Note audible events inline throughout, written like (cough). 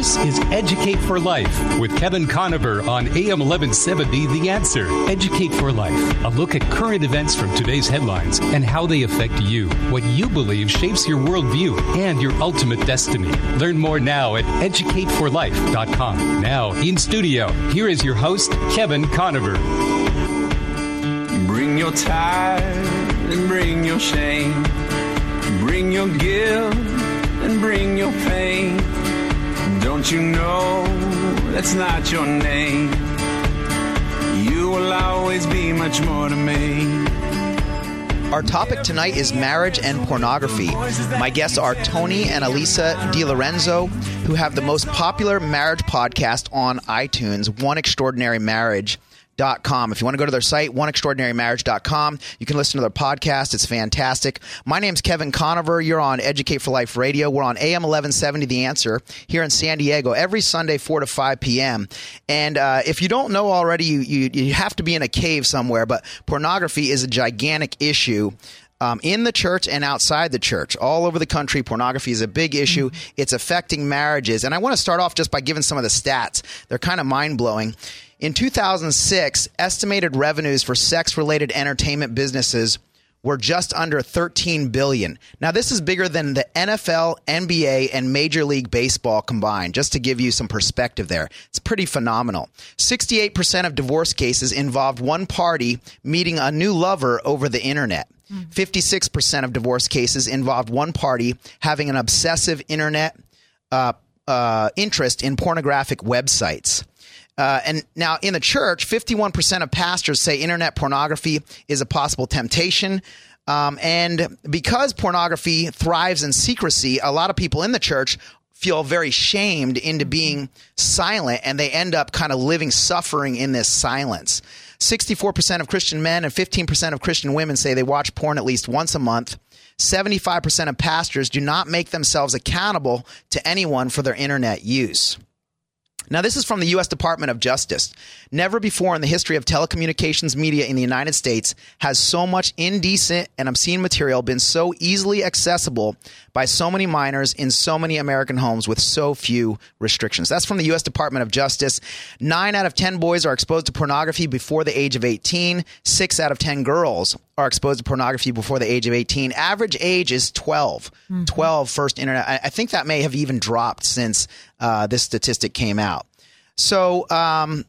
This is Educate for Life with Kevin Conover on AM 1170 The Answer. Educate for Life, a look at current events from today's headlines and how they affect you, what you believe shapes your worldview and your ultimate destiny. Learn more now at educateforlife.com. Now, in studio, here is your host, Kevin Conover. Bring your tithe and bring your shame. Bring your guilt and bring your pain. Don't you know that's not your name? You will always be much more to me. Our topic tonight is marriage and pornography. My guests are Tony and Alisa DiLorenzo, who have the most popular marriage podcast on iTunes, One Extraordinary Marriage. Com. If you want to go to their site, oneextraordinarymarriage.com, you can listen to their podcast. It's fantastic. My name's Kevin Conover. You're on Educate for Life Radio. We're on AM 1170 The Answer here in San Diego every Sunday, 4 to 5 p.m. And uh, if you don't know already, you, you, you have to be in a cave somewhere, but pornography is a gigantic issue. Um, in the church and outside the church, all over the country, pornography is a big issue. Mm-hmm. It's affecting marriages. And I want to start off just by giving some of the stats. They're kind of mind blowing. In 2006, estimated revenues for sex-related entertainment businesses were just under 13 billion. Now this is bigger than the NFL, NBA and Major League Baseball combined, just to give you some perspective there. It's pretty phenomenal. 68% of divorce cases involved one party meeting a new lover over the internet. 56% of divorce cases involved one party having an obsessive internet uh, uh, interest in pornographic websites. Uh, and now in the church, 51% of pastors say internet pornography is a possible temptation. Um, and because pornography thrives in secrecy, a lot of people in the church feel very shamed into being silent and they end up kind of living suffering in this silence. 64% of Christian men and 15% of Christian women say they watch porn at least once a month. 75% of pastors do not make themselves accountable to anyone for their internet use. Now, this is from the U.S. Department of Justice. Never before in the history of telecommunications media in the United States has so much indecent and obscene material been so easily accessible by so many minors in so many American homes with so few restrictions. That's from the U.S. Department of Justice. Nine out of 10 boys are exposed to pornography before the age of 18. Six out of 10 girls are exposed to pornography before the age of 18. Average age is 12. Mm-hmm. 12 first internet. I, I, think that may have even dropped since uh, this statistic came out. So, um,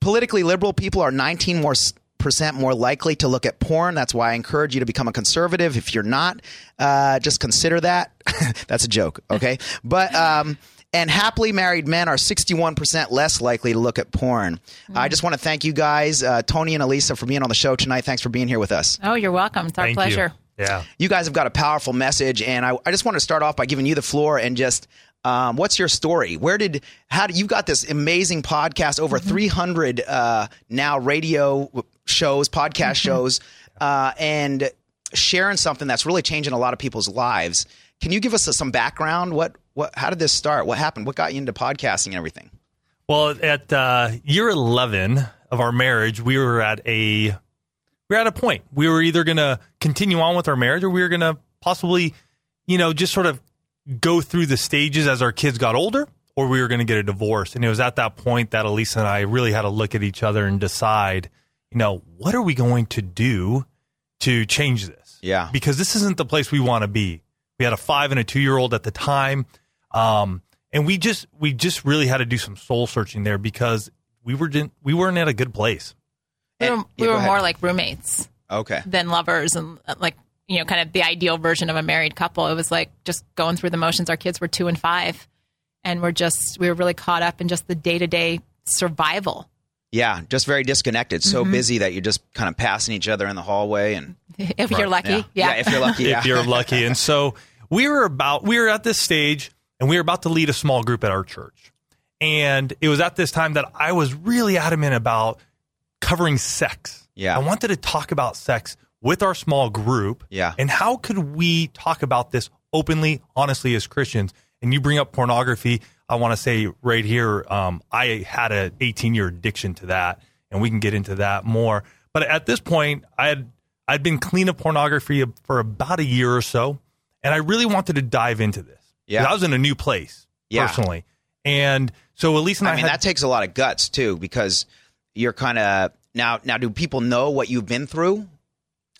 politically liberal people are 19 more percent more likely to look at porn. That's why I encourage you to become a conservative. If you're not, uh, just consider that. (laughs) That's a joke, okay? but um, and happily married men are 61% less likely to look at porn. Mm-hmm. I just want to thank you guys, uh, Tony and Alisa, for being on the show tonight. Thanks for being here with us. Oh, you're welcome. It's our thank pleasure. You. Yeah. You guys have got a powerful message, and I, I just want to start off by giving you the floor and just um, what's your story? Where did how do you got this amazing podcast? Over mm-hmm. 300 uh, now radio shows, podcast mm-hmm. shows, uh, and sharing something that's really changing a lot of people's lives. Can you give us some background? What what? How did this start? What happened? What got you into podcasting and everything? Well, at uh, year 11 of our marriage, we were at a we were at a point. We were either going to continue on with our marriage, or we were going to possibly, you know, just sort of go through the stages as our kids got older or we were going to get a divorce. And it was at that point that Alisa and I really had to look at each other and decide, you know, what are we going to do to change this? Yeah. Because this isn't the place we want to be. We had a five and a two year old at the time. Um, and we just we just really had to do some soul searching there because we were didn't, we weren't at a good place. We were, we yeah, were more like roommates. Okay. Than lovers and like you know, kind of the ideal version of a married couple. It was like just going through the motions. Our kids were two and five, and we're just we were really caught up in just the day to day survival. Yeah, just very disconnected. So mm-hmm. busy that you're just kind of passing each other in the hallway, and (laughs) if you're lucky, yeah, yeah. yeah if you're lucky, (laughs) yeah. if you're lucky. And so we were about we were at this stage, and we were about to lead a small group at our church, and it was at this time that I was really adamant about covering sex. Yeah, I wanted to talk about sex with our small group. Yeah. And how could we talk about this openly, honestly, as Christians? And you bring up pornography. I want to say right here, um, I had an 18 year addiction to that, and we can get into that more. But at this point, I had I'd been clean of pornography for about a year or so, and I really wanted to dive into this. Yeah, I was in a new place yeah. personally, And so at least I, I mean, had, that takes a lot of guts too, because you're kind of now. Now, do people know what you've been through?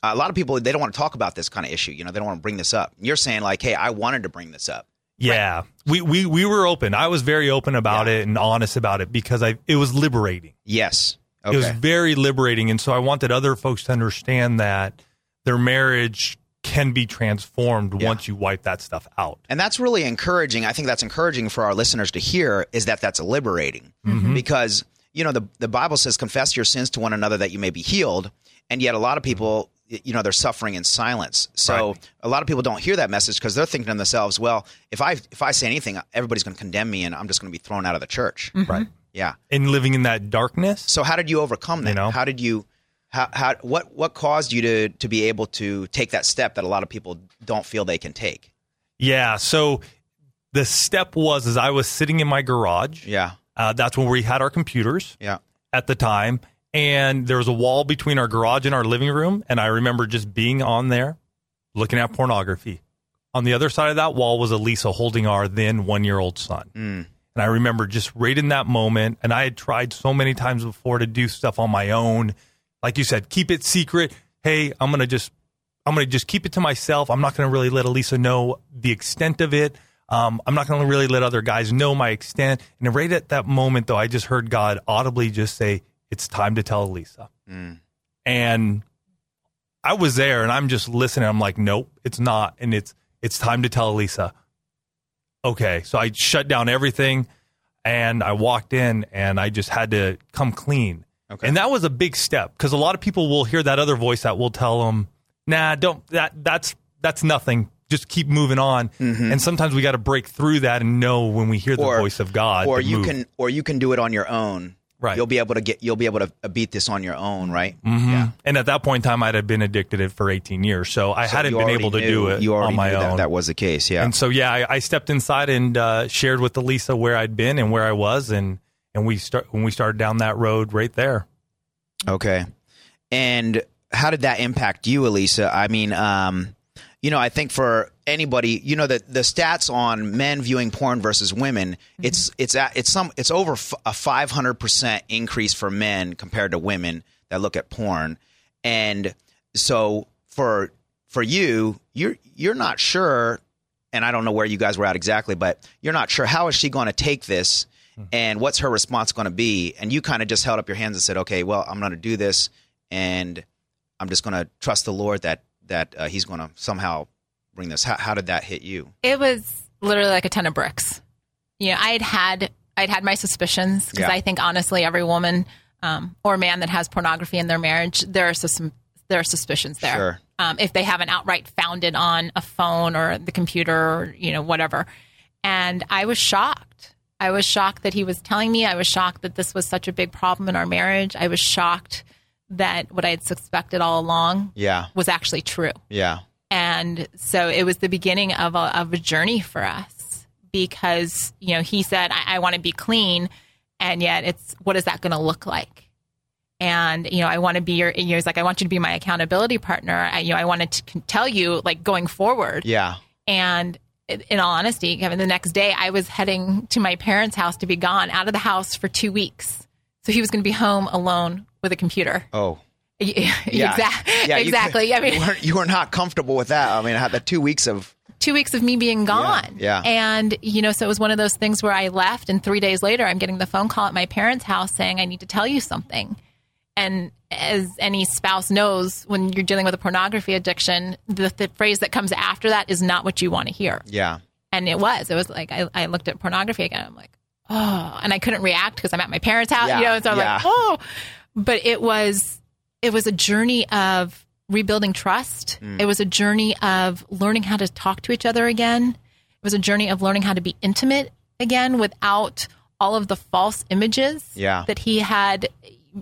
a lot of people they don't want to talk about this kind of issue. You know, they don't want to bring this up. You're saying like, hey, I wanted to bring this up. yeah, we, we we were open. I was very open about Yeah. it and honest about it because I it was liberating. Yes. Okay. It was very liberating, and so I wanted other folks to understand that their marriage can be transformed Yeah. once you wipe that stuff out. And that's really encouraging. I think that's encouraging for our listeners to hear is that that's liberating Mm-hmm. because you know the the Bible says confess your sins to one another that you may be healed, and yet a lot of people you know they're suffering in silence. So Right. a lot of people don't hear that message because they're thinking to themselves, well, if I if I say anything, everybody's going to condemn me, and I'm just going to be thrown out of the church. Right. Yeah. And living in that darkness. So how did you overcome that? You know? How did you how, how what what caused you to to be able to take that step that a lot of people don't feel they can take? Yeah. So the step was as I was sitting in my garage. Yeah. Uh, that's when we had our computers. Yeah. at the time and there was a wall between our garage and our living room and i remember just being on there looking at pornography on the other side of that wall was alisa holding our then one year old son and i remember just right in that moment and i had tried so many times before to do stuff on my own like you said keep it secret. Hey i'm gonna just i'm gonna just keep it to myself. I'm not gonna really let alisa know the extent of it. Um, i'm not gonna really let other guys know my extent. And right at that moment though i just heard god audibly just say it's time to tell alisa. And i was there and i'm just listening. I'm like nope it's not. And it's it's time to tell alisa. Okay so i shut down everything and i walked in and i just had to come clean Okay. and that was a big step because a lot of people will hear that other voice that will tell them nah don't that that's that's nothing just keep moving on and sometimes we got to break through that and know when we hear the voice of god or you move. can or you can do it on your own. Right. You'll be able to get you'll be able to uh, beat this on your own, right? Mhm. Yeah. and at that point in time i'd have been addicted for 18 years so i So hadn't been able to knew- do it You already on my knew own that that was the case. Yeah. And so, yeah, I, I stepped inside and uh, shared with Alisa where I'd been and where I was, and and we start when we started down that road right there. Okay. And how did that impact you, Alisa? I mean, um, you know, I think for anybody, you know, the the stats on men viewing porn versus women, it's it's at, it's some it's over f- a five hundred percent increase for men compared to women that look at porn, and so for for you, you're you're not sure, and I don't know where you guys were at exactly, but you're not sure how is she going to take this, and what's her response going to be, and you kind of just held up your hands and said, okay, well, I'm going to do this, and I'm just going to trust the Lord that that uh, He's going to somehow bring this. How, how did that hit you? It was literally like a ton of bricks. You know, I had had I'd had my suspicions because Yeah. I think honestly, every woman um, or man that has pornography in their marriage, there are some there are suspicions there. Sure. Um, if they haven't outright found it on a phone or the computer or you know whatever, and I was shocked. I was shocked that he was telling me. I was shocked that this was such a big problem in our marriage. I was shocked that what I had suspected all along Yeah, was actually true. yeah, And so it was the beginning of a, of a journey for us because, you know, he said, I, I want to be clean. And yet it's, what is that going to look like? And, you know, I want to be your, you know, he's like, I want you to be my accountability partner. I, you know, I wanted to tell you, like, going forward. yeah. And in all honesty, Kevin, the next day I was heading to my parents' house to be gone out of the house for two weeks. So he was going to be home alone with a computer. Oh, (laughs) Yeah, yeah, exactly. Yeah, you exactly. could- I mean, you were, you were not comfortable with that. I mean, I had the two weeks of two weeks of me being gone. yeah. And, you know, so it was one of those things where I left, and three days later, I'm getting the phone call at my parents' house saying, I need to tell you something. And as any spouse knows, when you're dealing with a pornography addiction, the, the phrase that comes after that is not what you want to hear. yeah, And it was. It was like, I, I looked at pornography again. I'm like, oh, and I couldn't react because I'm at my parents' house, Yeah, you know, and so I'm yeah. like, oh. But it was, it was a journey of rebuilding trust. Mm. It was a journey of learning how to talk to each other again. It was a journey of learning how to be intimate again without all of the false images Yeah. that he had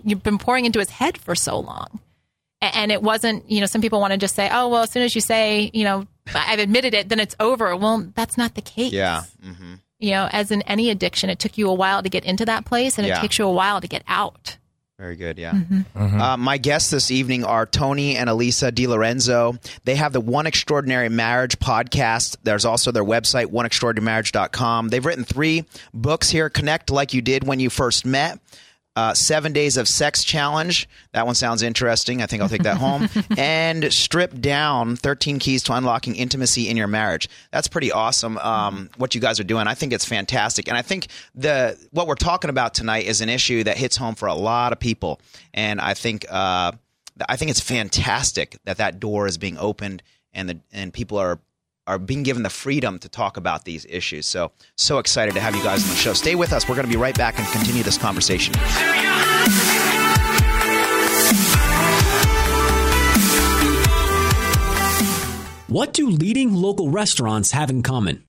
you've been pouring into his head for so long. And it wasn't, you know, some people want to just say, oh, well, as soon as you say, you know, I've admitted it, then it's over. Well, that's not the case. yeah. hmm You know, as in any addiction, it took you a while to get into that place and Yeah. it takes you a while to get out. Very good, yeah. Uh, my guests this evening are Tony and Alisa DiLorenzo. They have the One Extraordinary Marriage podcast. There's also their website, oneextraordinarymarriage.com. They've written three books here Connect Like You Did When You First Met. Uh, seven days of sex challenge. That one sounds interesting. I think I'll take that home. (laughs) and strip down 13 keys to unlocking intimacy in your marriage. That's pretty awesome. Um, what you guys are doing, I think it's fantastic. And I think the what we're talking about tonight is an issue that hits home for a lot of people. And I think uh, I think it's fantastic that that door is being opened and the and people are are being given the freedom to talk about these issues. So, so excited to have you guys on the show. Stay with us. We're going to be right back and continue this conversation. What do leading local restaurants have in common?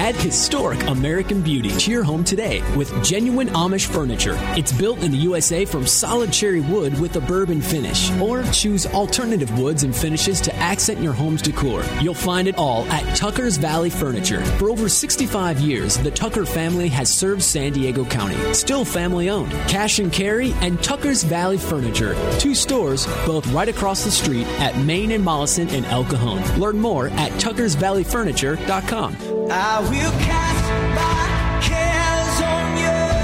Add historic American beauty to your home today with genuine Amish furniture. It's built in the USA from solid cherry wood with a bourbon finish. Or choose alternative woods and finishes to accent your home's decor. You'll find it all at Tucker's Valley Furniture. For over 65 years, the Tucker family has served San Diego County. Still family owned. Cash and Carry and Tucker's Valley Furniture. Two stores, both right across the street at Main and Mollison in El Cajon. Learn more at tuckersvalleyfurniture.com. I will cast my on you.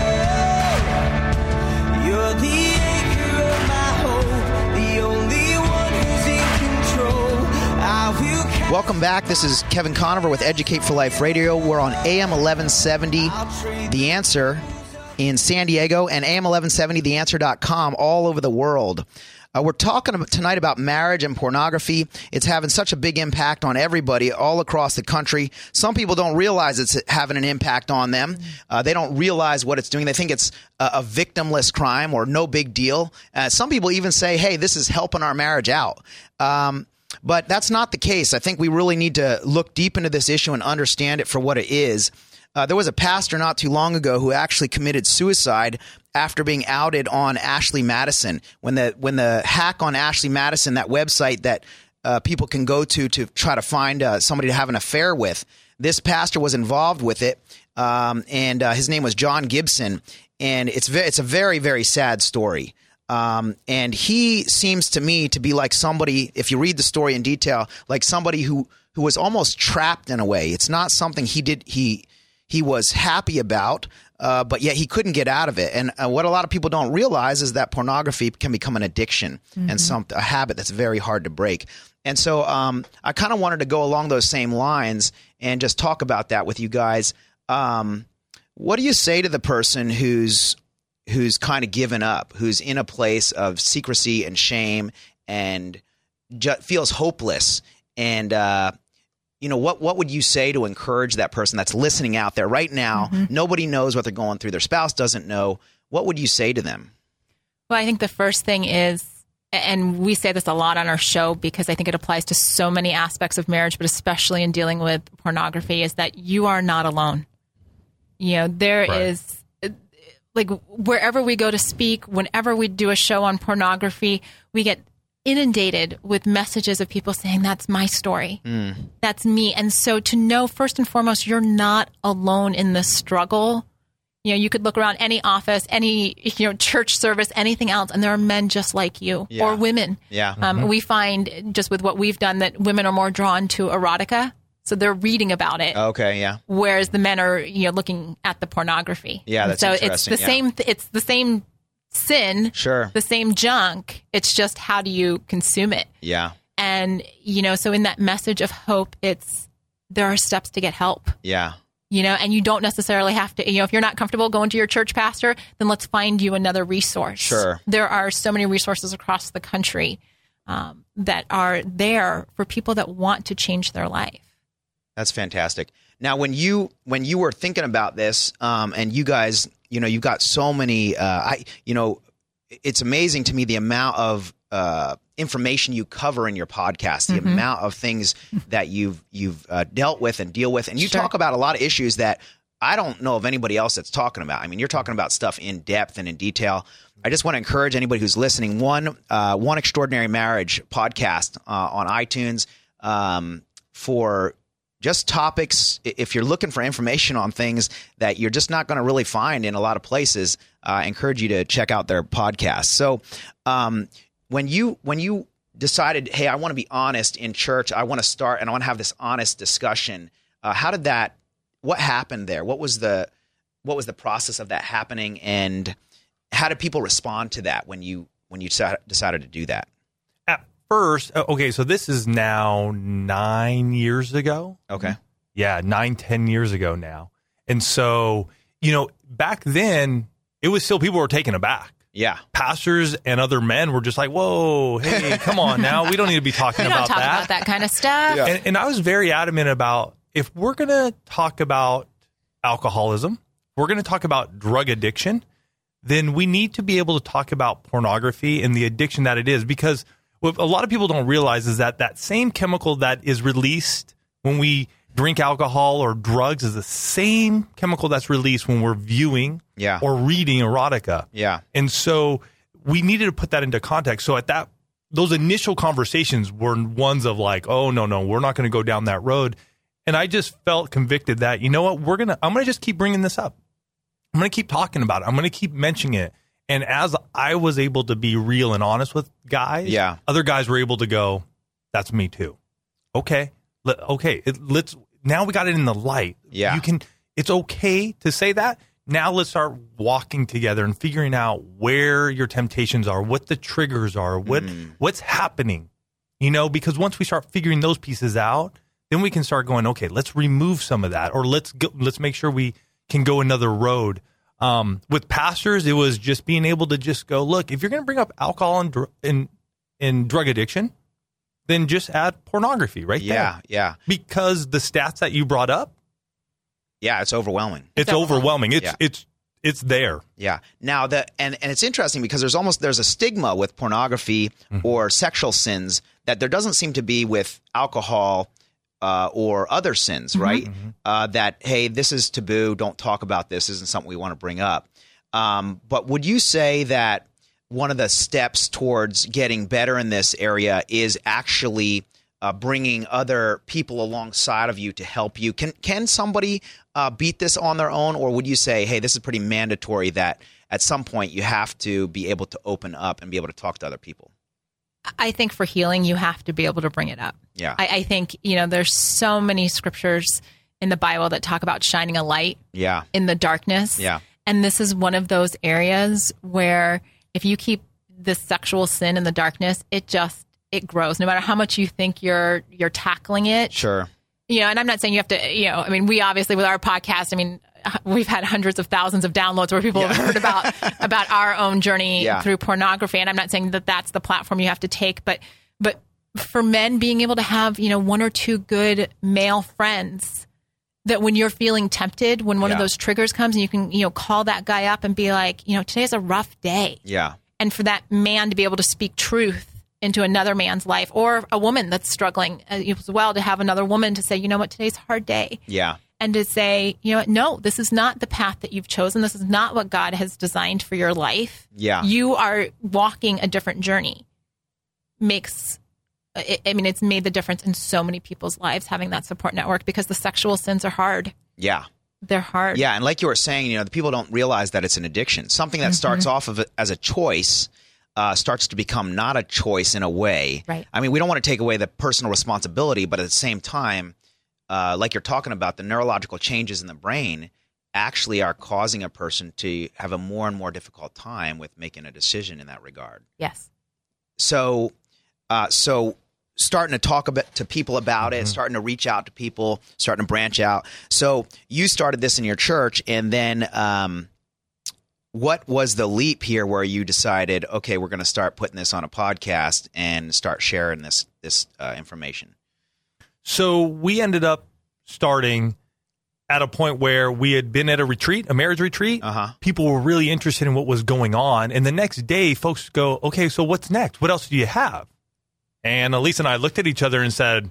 Welcome back. This is Kevin Conover with Educate for Life Radio. We're on AM 1170, The Answer in San Diego, and AM 1170, TheAnswer.com all over the world. Uh, we're talking tonight about marriage and pornography. It's having such a big impact on everybody all across the country. Some people don't realize it's having an impact on them. Uh, they don't realize what it's doing. They think it's a, a victimless crime or no big deal. Uh, some people even say, hey, this is helping our marriage out. Um, but that's not the case. I think we really need to look deep into this issue and understand it for what it is. Uh, there was a pastor not too long ago who actually committed suicide after being outed on Ashley Madison. When the when the hack on Ashley Madison, that website that uh, people can go to to try to find uh, somebody to have an affair with, this pastor was involved with it, um, and uh, his name was John Gibson. And it's ve- it's a very very sad story. Um, and he seems to me to be like somebody, if you read the story in detail, like somebody who who was almost trapped in a way. It's not something he did he he was happy about, uh, but yet he couldn't get out of it. And uh, what a lot of people don't realize is that pornography can become an addiction and some a habit that's very hard to break. And so um, I kind of wanted to go along those same lines and just talk about that with you guys. Um, what do you say to the person who's who's kind of given up, who's in a place of secrecy and shame and ju- feels hopeless and uh, you know what what would you say to encourage that person that's listening out there right now? Mm-hmm. Nobody knows what they're going through. Their spouse doesn't know. What would you say to them? Well, I think the first thing is, and we say this a lot on our show because I think it applies to so many aspects of marriage, but especially in dealing with pornography, is that you are not alone. You know, there is uh, like wherever we go to speak, whenever we do a show on pornography, we get inundated with messages of people saying, That's my story. That's me. And so to know, first and foremost, you're not alone in the struggle. You know, you could look around any office, any you know church service, anything else, and there are men just like you Yeah. or women. Yeah. Um, We find just with what we've done that women are more drawn to erotica So they're reading about it. Okay, yeah. whereas the men are you know looking at the pornography. Yeah, that's so it's the yeah. same. It's the same sin. Sure. The same junk. It's just how do you consume it? Yeah. And you know, so in that message of hope, it's there are steps to get help. Yeah. You know, and you don't necessarily have to. You know, if you're not comfortable going to your church pastor, then let's find you another resource. Sure. There are so many resources across the country um, that are there for people that want to change their life. That's fantastic. Now, when you when you were thinking about this, um, and you guys, you know, you've got so many. Uh, I, you know, it's amazing to me the amount of uh, information you cover in your podcast, the Mm-hmm. amount of things that you've you've uh, dealt with and deal with, and you Sure. talk about a lot of issues that I don't know of anybody else that's talking about. I mean, you're talking about stuff in depth and in detail. I just want to encourage anybody who's listening. One, uh, one extraordinary marriage podcast uh, on iTunes um, for just topics. If you're looking for information on things that you're just not going to really find in a lot of places, uh, I encourage you to check out their podcast. So, um, when you when you decided, hey, I want to be honest in church, I want to start and I want to have this honest discussion. Uh, how did that? What happened there? What was the what was the process of that happening, and how did people respond to that when you when you decided decided to do that? At first, uh, okay, so this is now nine years ago. Okay. Yeah, nine, ten years ago now. And so, you know, back then, it was still people were taken aback. Yeah. Pastors and other men were just like, whoa, hey, (laughs) come on now. We don't need to be talking We don't about talk that. about that kind of stuff. And, and I was very adamant about if we're going to talk about alcoholism, we're going to talk about drug addiction, then we need to be able to talk about pornography and the addiction that it is. Because what a lot of people don't realize is that that same chemical that is released when we drink alcohol or drugs is the same chemical that's released when we're viewing Yeah. or reading erotica. Yeah. And so we needed to put that into context. So at that, those initial conversations were ones of like, oh no, no, we're not going to go down that road. And I just felt convicted that you know what, we're gonna, I'm gonna just keep bringing this up. I'm gonna keep talking about it. I'm gonna keep mentioning it. And as I was able to be real and honest with guys, Yeah. other guys were able to go, that's me too. Okay, Let, okay, it, let's now we got it in the light. Yeah. you can. It's okay to say that. Now let's start walking together and figuring out where your temptations are, what the triggers are, what mm. what's happening. You know, because once we start figuring those pieces out, then we can start going, okay, let's remove some of that, or let's go, let's make sure we can go another road. Um, with pastors, it was just being able to just go, look, if you're going to bring up alcohol and, dr- and and drug addiction, then just add pornography right Yeah. there. Yeah. Because the stats that you brought up, Yeah. It's overwhelming. it's, It's overwhelming. It's Yeah. it's it's there. Yeah. Now the and and it's interesting because there's almost there's a stigma with pornography or sexual sins that there doesn't seem to be with alcohol uh, or other sins, right? Uh, that hey, this is taboo. Don't talk about this. Isn't something we want to bring up. Um, but would you say that one of the steps towards getting better in this area is actually uh, bringing other people alongside of you to help you. Can can somebody uh, beat this on their own, or would you say, hey, this is pretty mandatory that at some point you have to be able to open up and be able to talk to other people? I think for healing, you have to be able to bring it up. Yeah. I, I think, you know, there's so many scriptures in the Bible that talk about shining a light Yeah, in the darkness. Yeah. And this is one of those areas where if you keep this sexual sin in the darkness, it just it grows. No matter how much you think you're you're tackling it, sure. you know, and I'm not saying you have to, you know, I mean, we obviously with our podcast, I mean, (laughs) we've had hundreds of thousands of downloads where people have heard about (laughs) about our own journey Yeah. through pornography, and I'm not saying that that's the platform you have to take, but but for men being able to have, you know, one or two good male friends that when you're feeling tempted, when one of those triggers comes, and you can, you know, call that guy up and be like, you know, today's a rough day. Yeah, and for that man to be able to speak truth into another man's life or a woman that's struggling uh, as well to have another woman to say you know what? Today's a hard day. Yeah, and to say you know what no this is not the path that you've chosen this is not what god has designed for your life Yeah. you are walking a different journey makes I I mean, it's made the difference in so many people's lives having that support network because the sexual sins are hard. yeah. They're hard. Yeah, and like you were saying, you know, the people don't realize that it's an addiction. Something that starts Mm-hmm. off of as a choice uh, starts to become not a choice in a way. Right. I mean, we don't want to take away the personal responsibility, but at the same time, uh, like you're talking about, the neurological changes in the brain actually are causing a person to have a more and more difficult time with making a decision in that regard. Yes. So, uh, so starting to talk about to people about it, starting to reach out to people, starting to branch out. So you started this in your church, and then um, what was the leap here where you decided, okay, we're going to start putting this on a podcast and start sharing this this uh, information? So we ended up starting at a point where we had been at a retreat, a marriage retreat. Uh-huh. People were really interested in what was going on. And the next day, folks go, okay, so what's next? What else do you have? And Elise and I looked at each other and said,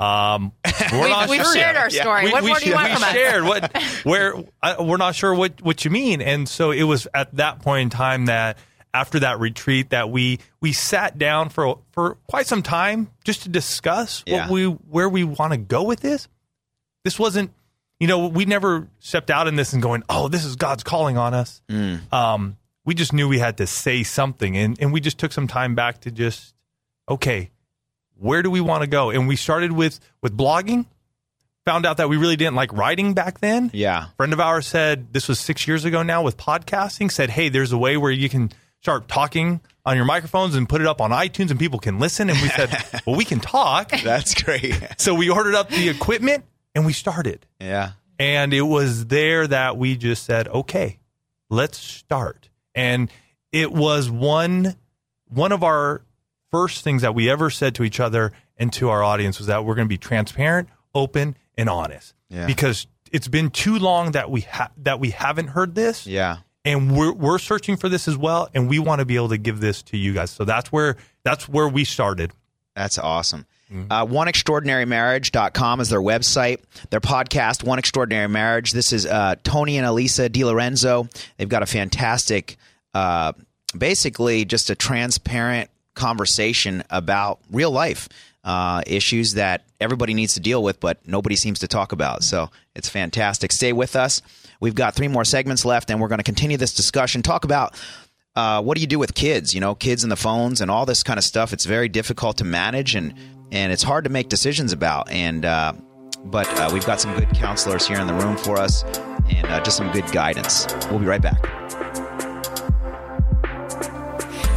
um, we're We've, not we've sure shared yet. our story. what we, more do you we want from us? shared what (laughs) where uh, we're not sure what what you mean and so it was at that point in time that after that retreat that we we sat down for for quite some time just to discuss Yeah. what we where we want to go with this. This wasn't you know we never stepped out in this and going oh this is god's calling on us. Um we just knew we had to say something and and we just took some time back to just okay where do we want to go? And we started with with blogging. Found out that we really didn't like writing back then. Yeah. friend of ours said this was six years ago now with podcasting said hey there's a way where you can start talking on your microphones and put it up on itunes and people can listen and we said (laughs) well we can talk That's great. so we ordered up the equipment and we started yeah. and it was there that we just said okay let's start and it was one one of our first things that we ever said to each other and to our audience was that we're going to be transparent open and honest Yeah. because it's been too long that we ha- that we haven't heard this Yeah. And we're we're searching for this as well and we want to be able to give this to you guys so that's where that's where we started That's awesome. Uh, OneExtraordinaryMarriage.com is their website. Their podcast, One Extraordinary Marriage. This is uh, Tony and Alisa di lorenzo They've got a fantastic, uh, basically just a transparent conversation about real life uh, issues that everybody needs to deal with, but nobody seems to talk about. So it's fantastic. Stay with us. We've got three more segments left, and we're going to continue this discussion. Talk about uh, what do you do with kids? You know, kids and the phones and all this kind of stuff. It's very difficult to manage and and it's hard to make decisions about. And uh, but uh, we've got some good counselors here in the room for us and uh, just some good guidance. We'll be right back.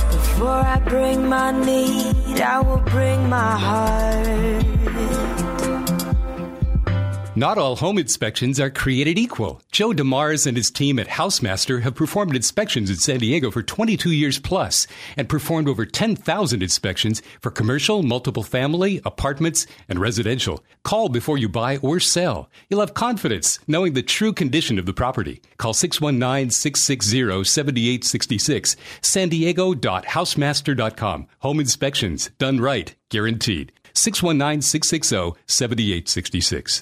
Before I bring my need, I will bring my heart. Not all home inspections are created equal. Joe DeMars and his team at Housemaster have performed inspections in San Diego for 22 years plus and performed over 10,000 inspections for commercial, multiple family, apartments, and residential. Call before you buy or sell. You'll have confidence knowing the true condition of the property. Call 619-660-7866. San Diego.housemaster.com. Home inspections done right, guaranteed. 619-660-7866.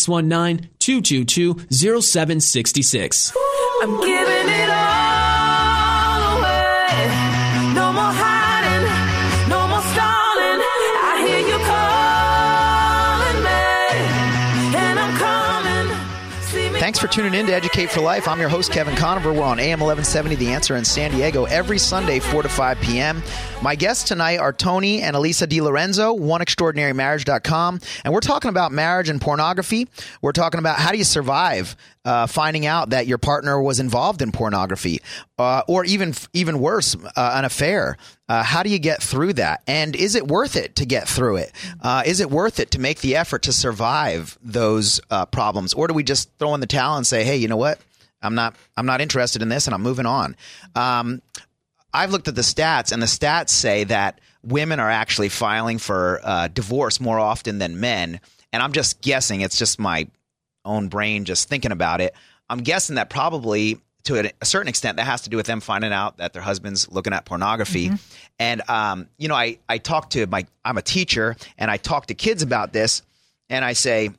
619 222 0766. I'm giving it all away. No more hiding, no more stalling. I hear you calling me, and I'm coming. See me Thanks for tuning in to Educate for Life. I'm your host, Kevin Conover. We're on AM 1170, The Answer in San Diego, every Sunday, 4 to 5 p.m. My guests tonight are Tony and Alisa DiLorenzo, OneExtraordinaryMarriage.com. And we're talking about marriage and pornography. We're talking about how do you survive uh, finding out that your partner was involved in pornography, uh, or even even worse, uh, an affair. Uh, how do you get through that? And is it worth it to get through it? Uh, is it worth it to make the effort to survive those uh, problems, or do we just throw in the towel and say, "Hey, you know what? I'm not I'm not interested in this, and I'm moving on." Um, I've looked at the stats, and the stats say that women are actually filing for uh, divorce more often than men. And I'm just guessing; it's just my own brain just thinking about it. I'm guessing that probably to a, certain extent that has to do with them finding out that their husband's looking at pornography. And um, you know, I I talk to my I'm a teacher, and I talk to kids about this, and I say,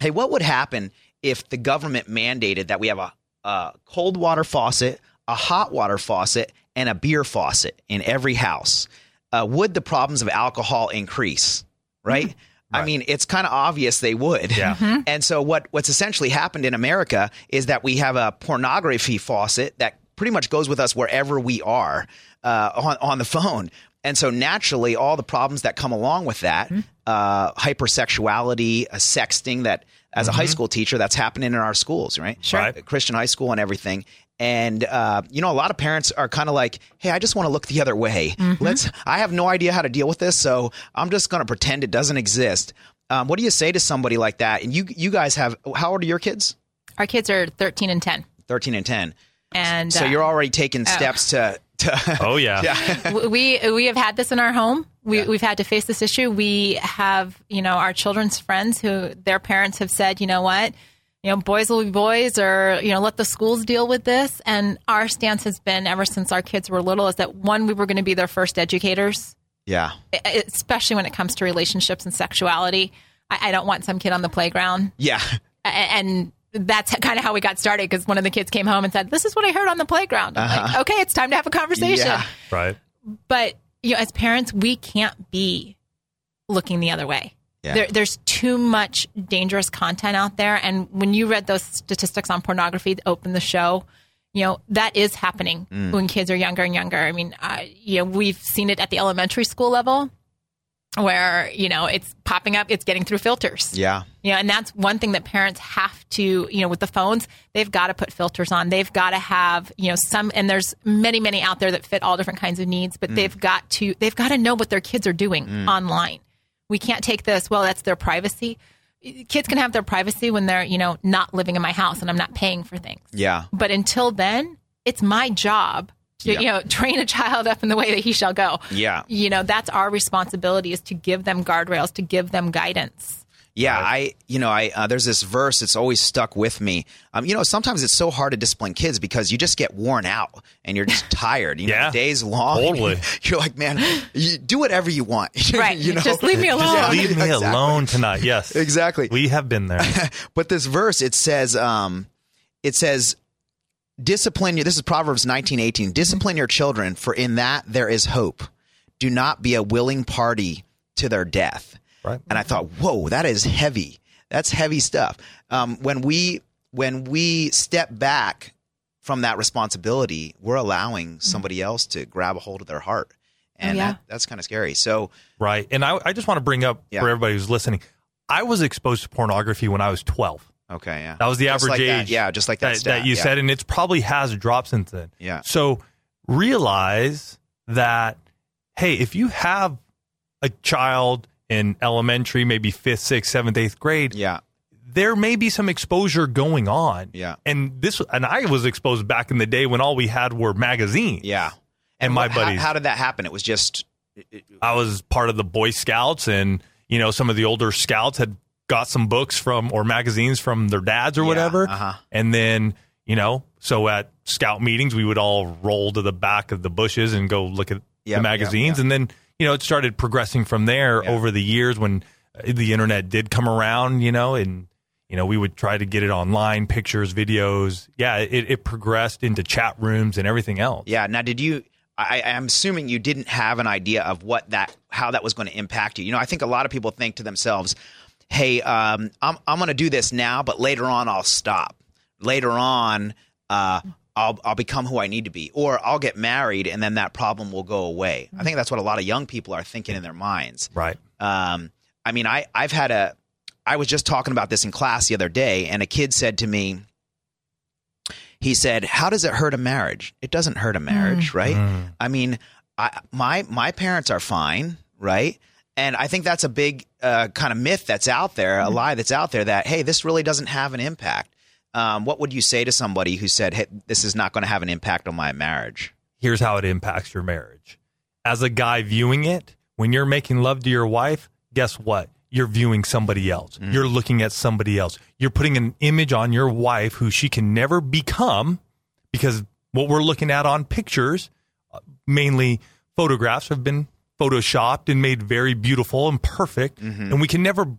Hey, what would happen if the government mandated that we have a, a cold water faucet, a hot water faucet, and a beer faucet in every house? Uh, would the problems of alcohol increase? Right. I mean, it's kind of obvious they would. Yeah. And so what what's essentially happened in America is that we have a pornography faucet that pretty much goes with us wherever we are uh, on on the phone. And so naturally, all the problems that come along with that, uh, hypersexuality, uh, sexting, that as a high school teacher, that's happening in our schools, right? Sure. Right. Christian high school and everything. And uh, you know, a lot of parents are kind of like, "Hey, I just want to look the other way. Let's. I have no idea how to deal with this, so I'm just going to pretend it doesn't exist." Um, what do you say to somebody like that? And you, you guys have how old are your kids? Our kids are 13 and 10. Thirteen and ten. And So uh, you're already taking steps to. to (laughs) Oh yeah. (laughs) w- we we have had this in our home. We, We've had to face this issue. We have, you know, our children's friends who their parents have said, you know what, you know, boys will be boys, or you know, let the schools deal with this. And our stance has been ever since our kids were little is that one, we were going to be their first educators, yeah. especially when it comes to relationships and sexuality. I, I don't want some kid on the playground Yeah. And that's kind of how we got started because one of the kids came home and said, "This is what I heard on the playground." I'm like, uh-huh. okay, it's time to have a conversation. Yeah. Right. But you know, as parents, we can't be looking the other way. Yeah. There, there's too much dangerous content out there, and when you read those statistics on pornography that opened the show, you know that is happening Mm. when kids are younger and younger. I mean, uh, you know, we've seen it at the elementary school level, where you know it's popping up, it's getting through filters. Yeah. You know, and that's one thing that parents have to, you know, with the phones, they've got to put filters on. They've got to have, you know, some, and there's many, many out there that fit all different kinds of needs, Mm. but they've got to, they've got to know what their kids are doing online. We can't take this, well, that's their privacy. Kids can have their privacy when they're, you know, not living in my house and I'm not paying for things. Yeah. But until then, it's my job to, Yeah. you know, (laughs) train a child up in the way that he shall go. Yeah. You know, that's our responsibility is to give them guardrails, to give them guidance. Yeah, I you know I uh, there's this verse that's always stuck with me. Um, you know sometimes it's so hard to discipline kids because you just get worn out and you're just (laughs) tired. You know, Yeah, the day's long. totally. (laughs) You're like, man, you do whatever you want. (laughs) Right. you know, Just leave me alone. Yeah, Leave me exactly. alone tonight. Yes. Exactly. We have been there. But this verse it says um, it says discipline you this is Proverbs 19:18 discipline your children for in that there is hope. Do not be a willing party to their death. Right. And I thought, whoa, that is heavy. That's heavy stuff. Um, when we when we step back from that responsibility, we're allowing somebody else to grab a hold of their heart, and yeah. that, that's kind of scary. So Right. And I, I just want to bring up Yeah. for everybody who's listening, I was exposed to pornography when I was 12. okay, yeah, That was the Just average like that. age. Yeah, just like that. that, stat, that you yeah. said, and it's probably has dropped since then. Yeah. So realize that, hey, if you have a child in elementary, maybe fifth, sixth, seventh, eighth grade, Yeah, there may be some exposure going on. Yeah. And this, and I was exposed back in the day when all we had were magazines. yeah. And my what- how- buddies. how, did that happen? It was just I was part of the Boy Scouts, and you know, some of the older scouts had got some books from or magazines from their dads or Yeah, whatever. uh-huh. And then, you know, so at scout meetings, we would all roll to the back of the bushes and go look at Yep, the magazines. yep, yep. And then, you know, it started progressing from there Yeah. over the years when uh, the internet did come around, you know, and, you know, we would try to get it online, pictures, videos. Yeah, it, it progressed into chat rooms and everything else. Yeah. Now, did you? I, I'm assuming you didn't have an idea of what that, how that was going to impact you. You know, I think a lot of people think to themselves, "Hey, um, I'm I'm going to do this now, but later on I'll stop. Later on, uh, I'll I'll become who I need to be, or I'll get married, and then that problem will go away." I think that's what a lot of young people are thinking in their minds. Right. Um, I mean, I I've had a. I was just talking about this in class the other day, and a kid said to me, he said, "How does it hurt a marriage? It doesn't hurt a marriage, right? I mean, I, my my parents are fine, right?" And I think that's a big uh, kind of myth that's out there, a lie that's out there that hey, this really doesn't have an impact. Um, what would you say to somebody who said, "Hey, this is not going to have an impact on my marriage"? here's how it impacts your marriage. As a guy viewing it, when you're making love to your wife, guess what? You're viewing somebody else. You're looking at somebody else. You're putting an image on your wife who she can never become because what we're looking at on pictures, uh, mainly photographs, have been photoshopped and made very beautiful and perfect. And we can never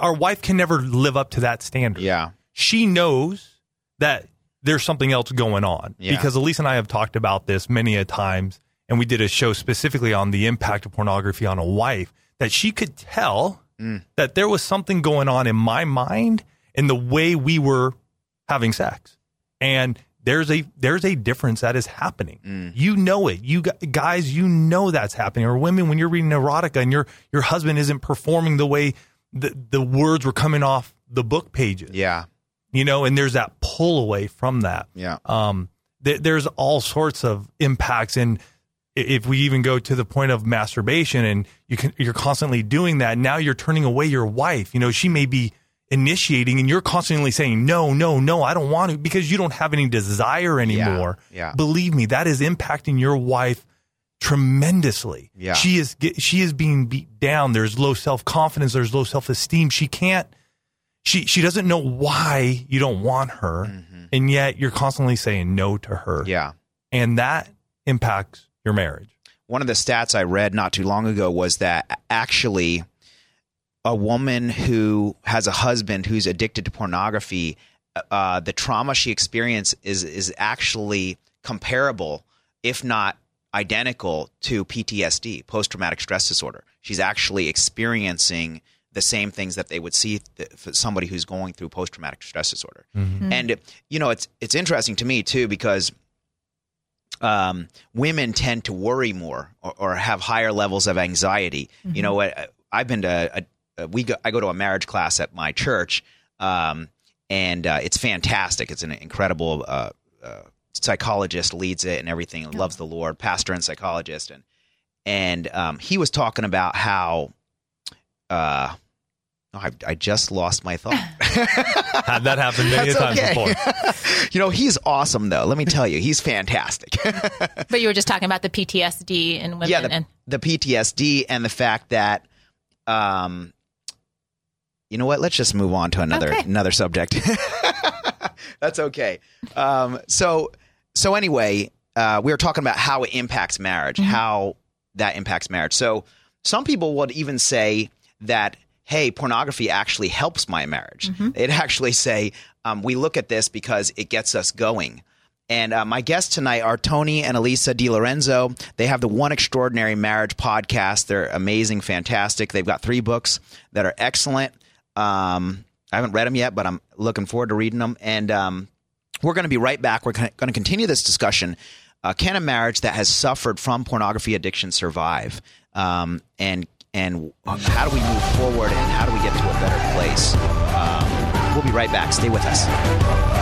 our wife can never live up to that standard. Yeah. She knows that there's something else going on Yeah. because Elise and I have talked about this many a times, and we did a show specifically on the impact of pornography on a wife. That she could tell Mm. that there was something going on in my mind in the way we were having sex, and there's a there's a difference that is happening. Mm. You know it. You guys, you know that's happening. Or women, when you're reading erotica and your your husband isn't performing the way the the words were coming off the book pages Yeah. You know, and there's that pull away from that. Yeah. Um, th- there's all sorts of impacts, and if we even go to the point of masturbation, and you can, you're constantly doing that. Now you're turning away your wife. You know, she may be initiating, and you're constantly saying, "No, no, no, I don't want to," because you don't have any desire anymore. yeah. Believe me, that is impacting your wife tremendously. Yeah. She is she is being beat down. There's low self confidence. There's low self esteem. She can't she she doesn't know why you don't want her and yet you're constantly saying no to her Mm-hmm. Yeah. and that impacts your marriage One of the stats I read not too long ago was that actually a woman who has a husband who's addicted to pornography, uh, the trauma she experienced is is actually comparable, if not identical, to PTSD, post traumatic stress disorder. She's actually experiencing the same things that they would see th- for somebody who's going through post traumatic stress disorder. And you know, it's it's interesting to me too because um, women tend to worry more or, or have higher levels of anxiety. You know what? I've been to a, a, we go, I go to a marriage class at my church, um, and uh, it's fantastic. It's an incredible uh, uh, psychologist leads it and everything. Loves the Lord, pastor and psychologist, and and um, he was talking about how. Oh, I, I just lost my thought. (laughs) had that happen many That's times okay. before (laughs) you know, he's awesome though. Let me tell you, he's fantastic. (laughs) But you were just talking about the PTSD in women. yeah, the, and the PTSD and the fact that, um, you know what? Let's just move on to another Okay. another subject. That's okay. Um, so so anyway, uh, we were talking about how it impacts marriage, how that impacts marriage. So some people would even say that. Hey, pornography actually helps my marriage. They'd actually say, um, we look at this because it gets us going. And uh, my guests tonight are Tony and Alisa Di Lorenzo. They have the One Extraordinary Marriage podcast. They're amazing, fantastic. They've got three books that are excellent. Um, I haven't read them yet, but I'm looking forward to reading them. And um, we're going to be right back. We're going to continue this discussion. Uh, can a marriage that has suffered from pornography addiction survive? Um, and and how do we move forward? And how do we get to a better place? Um, we'll be right back. Stay with us.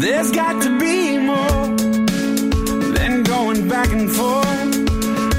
There's got to be more than going back and forth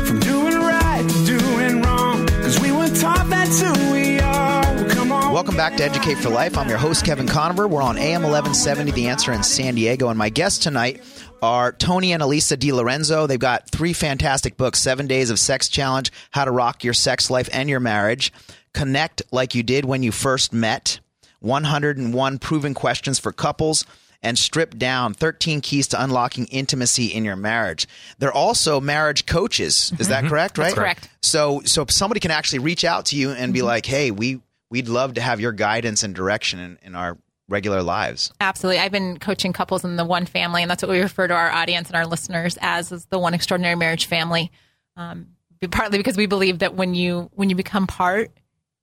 from doing right to doing wrong. Cause we were taught that's who we are. Come on. Welcome back to Educate for Life. I'm your host, Kevin Conover. We're on AM 1170, The Answer in San Diego. And my guests tonight are Tony and Alisa Di Lorenzo. They've got three fantastic books Seven Days of Sex Challenge, How to Rock Your Sex Life and Your Marriage, Connect Like You Did When You First Met, 101 Proven Questions for Couples, and Strip Down 13 Keys to Unlocking Intimacy in Your Marriage. They're also marriage coaches. Is that correct, right? That's correct. So so if somebody can actually reach out to you and be like, "Hey, we we'd love to have your guidance and direction in, in our regular lives. Absolutely. I've been coaching couples in the one family, and that's what we refer to our audience and our listeners as is the one extraordinary marriage family. Um, partly because we believe that when you when you become part,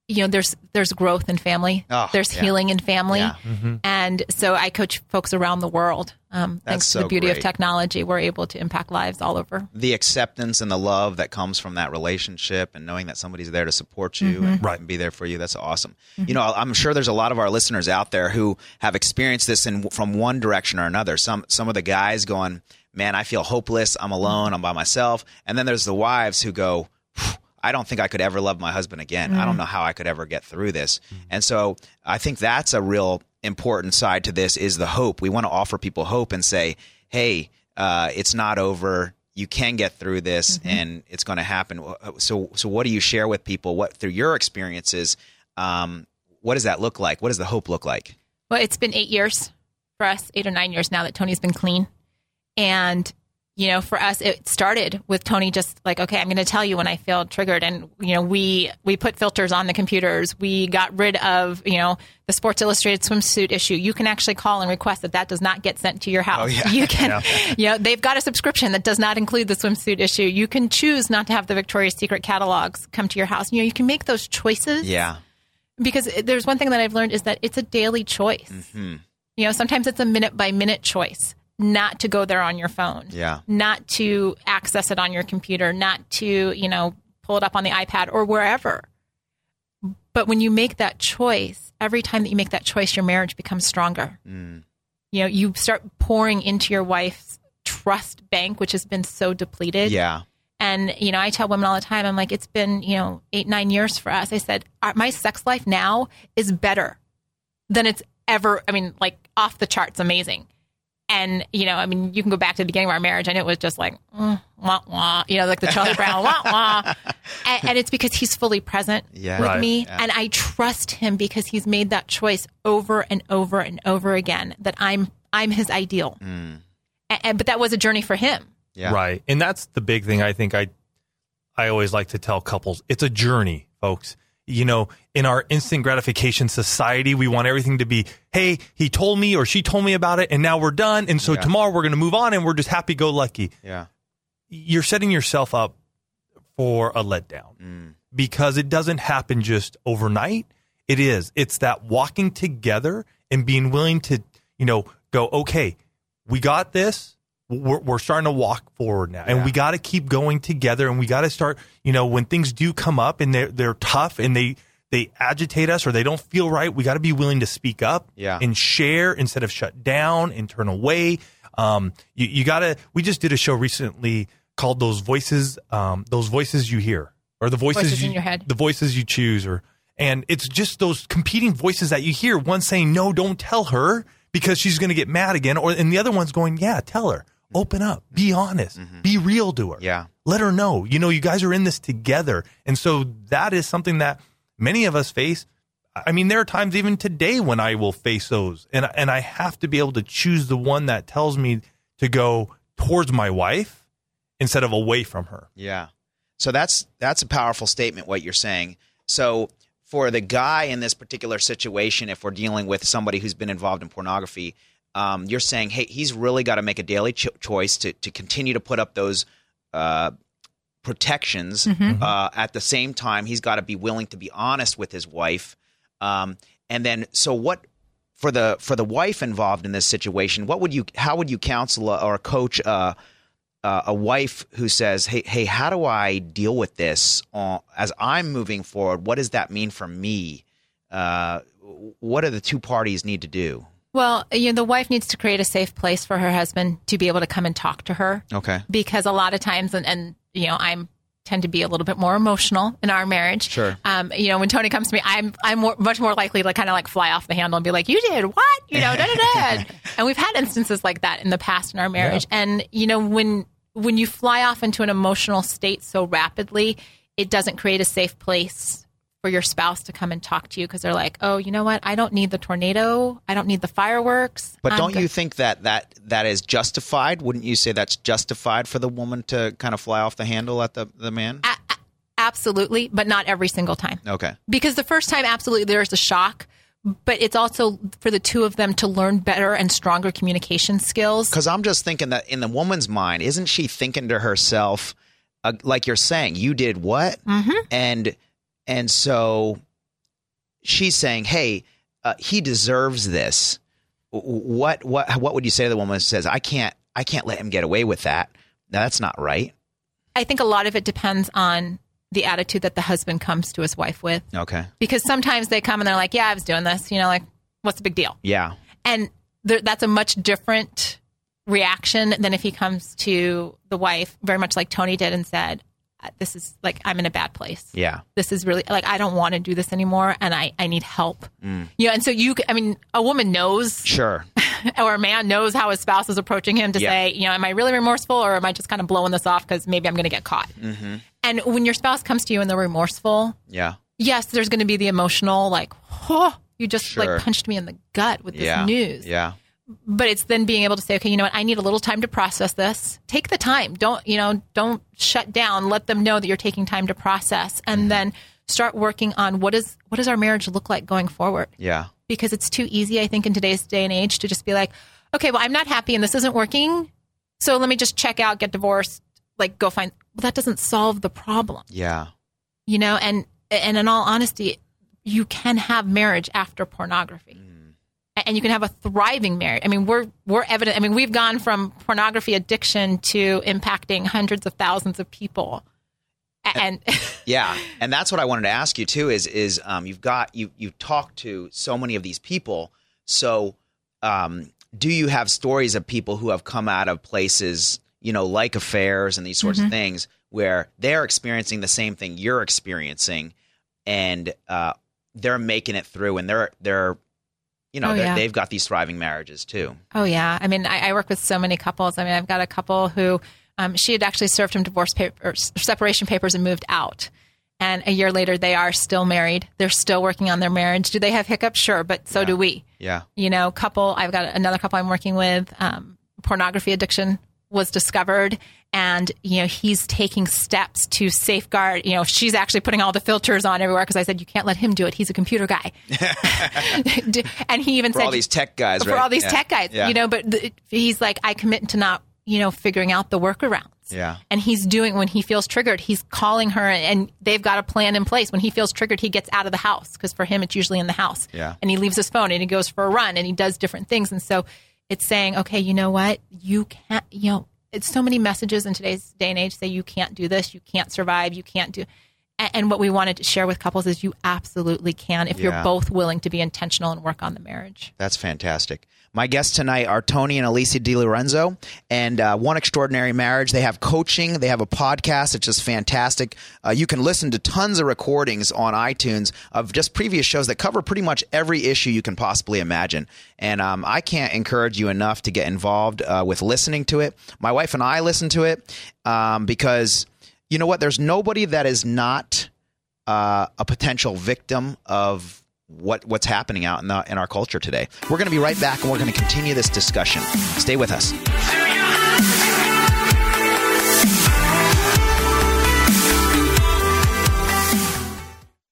you know, there's there's growth in family, Oh, there's yeah. healing in family, Yeah. Mm-hmm. and so I coach folks around the world. Um, thanks to the beauty great. of technology, we're able to impact lives all over. The acceptance and the love that comes from that relationship and knowing that somebody's there to support you mm-hmm. and, Right. and be there for you, that's awesome. Mm-hmm. You know, I'm sure there's a lot of our listeners out there who have experienced this in from one direction or another. Some some of the guys going, "Man, I feel hopeless. I'm alone. I'm by myself." And then there's the wives who go, "Phew, I don't think I could ever love my husband again. I don't know how I could ever get through this. And so I think that's a real important side to this is the hope. We want to offer people hope and say, hey, uh, it's not over. You can get through this, and it's going to happen. So, so what do you share with people? What through your experiences? Um, what does that look like? What does the hope look like? Well, it's been eight years for us, eight or nine years now that Tony's been clean. And, you know, for us, it started with Tony just like, okay, I'm going to tell you when I feel triggered. And, you know, we, we put filters on the computers. We got rid of, you know, the Sports Illustrated swimsuit issue. You can actually call and request that that does not get sent to your house. Oh, yeah. You can, (laughs) you know, they've got a subscription that does not include the swimsuit issue. You can choose not to have the Victoria's Secret catalogs come to your house. You know, you can make those choices Yeah, because there's one thing that I've learned is that it's a daily choice. Mm-hmm. You know, sometimes it's a minute by minute choice not to go there on your phone. Yeah. Not to access it on your computer, not to, you know, pull it up on the iPad or wherever. But when you make that choice, every time that you make that choice, your marriage becomes stronger. Mm. You know, you start pouring into your wife's trust bank, which has been so depleted. yeah, And, you know, I tell women all the time, I'm like, it's been, you know, eight, nine years for us. I said, my sex life now is better than it's ever, I mean, like off the charts, amazing. And, you know, I mean, you can go back to the beginning of our marriage and it was just like, mm, wah, wah, you know, like the Charlie Brown, wah, wah. (laughs) And, and it's because he's fully present Yeah. with Right. me. Yeah. And I trust him because he's made that choice over and over and over again that I'm, I'm his ideal. Mm. A- and, but that was a journey for him. yeah, Right. And that's the big thing I think I I always like to tell couples. It's a journey, folks. You know, in our instant gratification society, we want everything to be, hey, he told me or she told me about it and now we're done. And so Yeah. tomorrow we're going to move on and we're just happy go lucky. yeah, You're setting yourself up for a letdown Mm. because it doesn't happen just overnight. It is. It's that walking together and being willing to, you know, go, okay, we got this. We're, we're starting to walk forward now, and Yeah. we got to keep going together. And we got to start, you know, when things do come up and they're they're tough and they they agitate us or they don't feel right, we got to be willing to speak up Yeah. and share instead of shut down and turn away. Um, you, you got to. We just did a show recently called "Those Voices," um, those voices you hear, or the voices, Voices you, in your head. the voices you choose, or and it's just those competing voices that you hear. One saying, "No, don't tell her," because she's going to get mad again, or and the other one's going, "Yeah, tell her." Open up, be honest, mm-hmm. be real to her. Yeah. Let her know. You know, you guys are in this together. And so that is something that many of us face. I mean, there are times even today when I will face those. And and I have to be able to choose the one that tells me to go towards my wife instead of away from her. Yeah. So that's that's a powerful statement what you're saying. So for the guy in this particular situation, if we're dealing with somebody who's been involved in pornography, um, you're saying, hey, he's really got to make a daily cho- choice to to continue to put up those uh, protections. Uh, at the same time, he's got to be willing to be honest with his wife. Um, and then, so what for the for the wife involved in this situation? What would you? How would you counsel or coach? Uh, uh, a wife who says, "Hey, hey, how do I deal with this uh, as I'm moving forward? What does that mean for me? Uh, what do the two parties need to do?" Well, you know, the wife needs to create a safe place for her husband to be able to come and talk to her. Okay. Because a lot of times, and, and you know, I'm tend to be a little bit more emotional in our marriage. Sure. Um, you know, when Tony comes to me, I'm I'm more, much more likely to kind of like fly off the handle and be like, "You did what?" You know, da da da. (laughs) And we've had instances like that in the past in our marriage. And you know, when when you fly off into an emotional state so rapidly, it doesn't create a safe place for your spouse to come and talk to you because they're like, "Oh, you know what? I don't need the tornado. I don't need the fireworks." But I'm don't good." you think that that that is justified? Wouldn't you say that's justified for the woman to kind of fly off the handle at the the man? Absolutely, but not every single time. Okay. Because the first time, absolutely, there's a shock. but it's also for the two of them to learn better and stronger communication skills. Because I'm just thinking that in the woman's mind, isn't she thinking to herself, uh, like you're saying, you did what? Mm-hmm. And and so she's saying, hey, uh, he deserves this. What what what would you say to the woman who says, I can't I can't let him get away with that? Now that's not right. I think a lot of it depends on the attitude that the husband comes to his wife with. Okay. Because sometimes they come and they're like, "Yeah, I was doing this," you know, like, "What's the big deal?" Yeah. and there, that's a much different reaction than if he comes to the wife very much like tony did and said this is like i'm in a bad place Yeah. this is really like i don't want to do this anymore and i, I need help yeah and so you i mean a woman knows Sure. (laughs) or a man knows how his spouse is approaching him to Yeah. say you know am i really remorseful or am i just kind of blowing this off because maybe i'm going to get caught Mm-hmm. and when your spouse comes to you and they're remorseful Yeah. yes there's going to be the emotional like oh you just Sure. like punched me in the gut with this Yeah. news Yeah. But it's then being able to say, okay, you know what? I need a little time to process this. Take the time. Don't, you know, don't shut down. Let them know that you're taking time to process and Mm-hmm. then start working on what is, what does our marriage look like going forward? Yeah. Because it's too easy, I think, in today's day and age to just be like, okay, well, I'm not happy and this isn't working. So let me just check out, get divorced, like go find, well, that doesn't solve the problem, Yeah. you know? And, and in all honesty, you can have marriage after pornography and you can have a thriving marriage. I mean, we're we're evident. I mean, we've gone from pornography addiction to impacting hundreds of thousands of people, A- and (laughs) Yeah, and that's what I wanted to ask you too. Is is um, you've got you you talked to so many of these people. So, um, do you have stories of people who have come out of places, you know, like affairs and these sorts Mm-hmm. of things, where they're experiencing the same thing you're experiencing, and uh, they're making it through, and they're they're, you know, Oh, yeah. they've got these thriving marriages too. oh yeah, I mean, I, I work with so many couples. I mean, I've got a couple who um, she had actually served him divorce papers, separation papers, and moved out. And a year later, they are still married. They're still working on their marriage. Do they have hiccups? Sure, but so do we. Yeah, you know, couple, I've got another couple I'm working with, um, pornography addiction was discovered and, you know, he's taking steps to safeguard, you know, she's actually putting all the filters on everywhere because I said, you can't let him do it. He's a computer guy. (laughs) (laughs) and he even for said, all these tech guys, for right? all these Yeah. tech guys, Yeah. you know, but the, he's like, I commit to not, you know, figuring out the workarounds. Yeah. And he's doing when he feels triggered, he's calling her and they've got a plan in place. When he feels triggered, he gets out of the house because for him, it's usually in the house. Yeah. And he leaves his phone and he goes for a run and he does different things. And so it's saying, okay, you know what? You can't, you know, it's so many messages in today's day and age say you can't do this, you can't survive, you can't do. And, and what we wanted to share with couples is you absolutely can if Yeah. you're both willing to be intentional and work on the marriage. That's fantastic. My guests tonight are Tony and Alisa Di Lorenzo, and uh, One Extraordinary Marriage. They have coaching, they have a podcast. It's just fantastic. Uh, you can listen to tons of recordings on iTunes of just previous shows that cover pretty much every issue you can possibly imagine. And um, I can't encourage you enough to get involved uh, with listening to it. My wife and I listen to it um, because you know what? There's nobody that is not uh, a potential victim of what what's happening out in the in our culture today. We're going to be right back, and we're going to continue this discussion. Stay with us.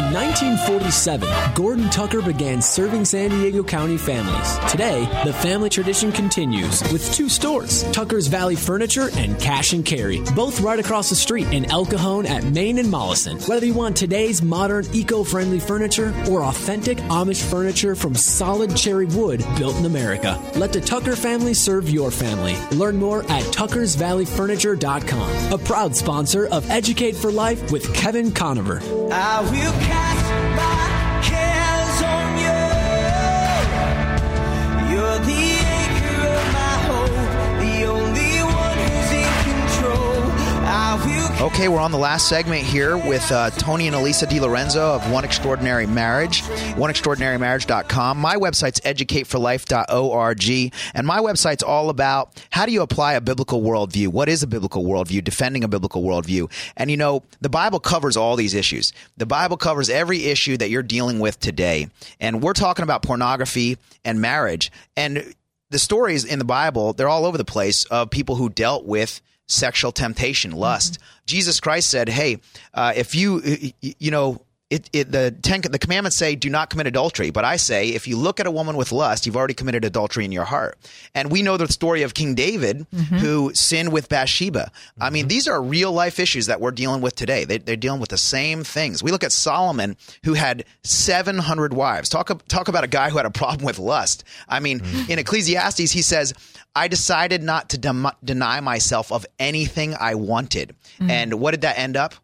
In 1947, Gordon Tucker began serving San Diego County families. Today, the family tradition continues with two stores, Tucker's Valley Furniture and Cash and Carry, both right across the street in El Cajon at Main and Mollison. Whether you want today's modern, eco-friendly furniture or authentic Amish furniture from solid cherry wood built in America, let the Tucker family serve your family. Learn more at tuckersvalleyfurniture.com, a proud sponsor of Educate for Life with Kevin Conover. I will cast my Okay, we're on the last segment here with uh, Tony and Alisa DiLorenzo of One Extraordinary Marriage, oneextraordinarymarriage.com. My website's educateforlife.org, and my website's all about how do you apply a biblical worldview? What is a biblical worldview? Defending a biblical worldview. And you know, the Bible covers all these issues. The Bible covers every issue that you're dealing with today. And we're talking about pornography and marriage. And the stories in the Bible, they're all over the place of people who dealt with sexual temptation, lust. Jesus Christ said, "Hey, uh, if you, you know." It, it, the ten, the commandments say, "Do not commit adultery." But I say, if you look at a woman with lust, you've already committed adultery in your heart. And we know the story of King David, mm-hmm. who sinned with Bathsheba. I mean, these are real life issues that we're dealing with today. They, they're dealing with the same things. We look at Solomon, who had seven hundred wives. Talk talk about a guy who had a problem with lust. I mean, mm-hmm. in Ecclesiastes, he says, "I decided not to dem- deny myself of anything I wanted." Mm-hmm. And what did that end up?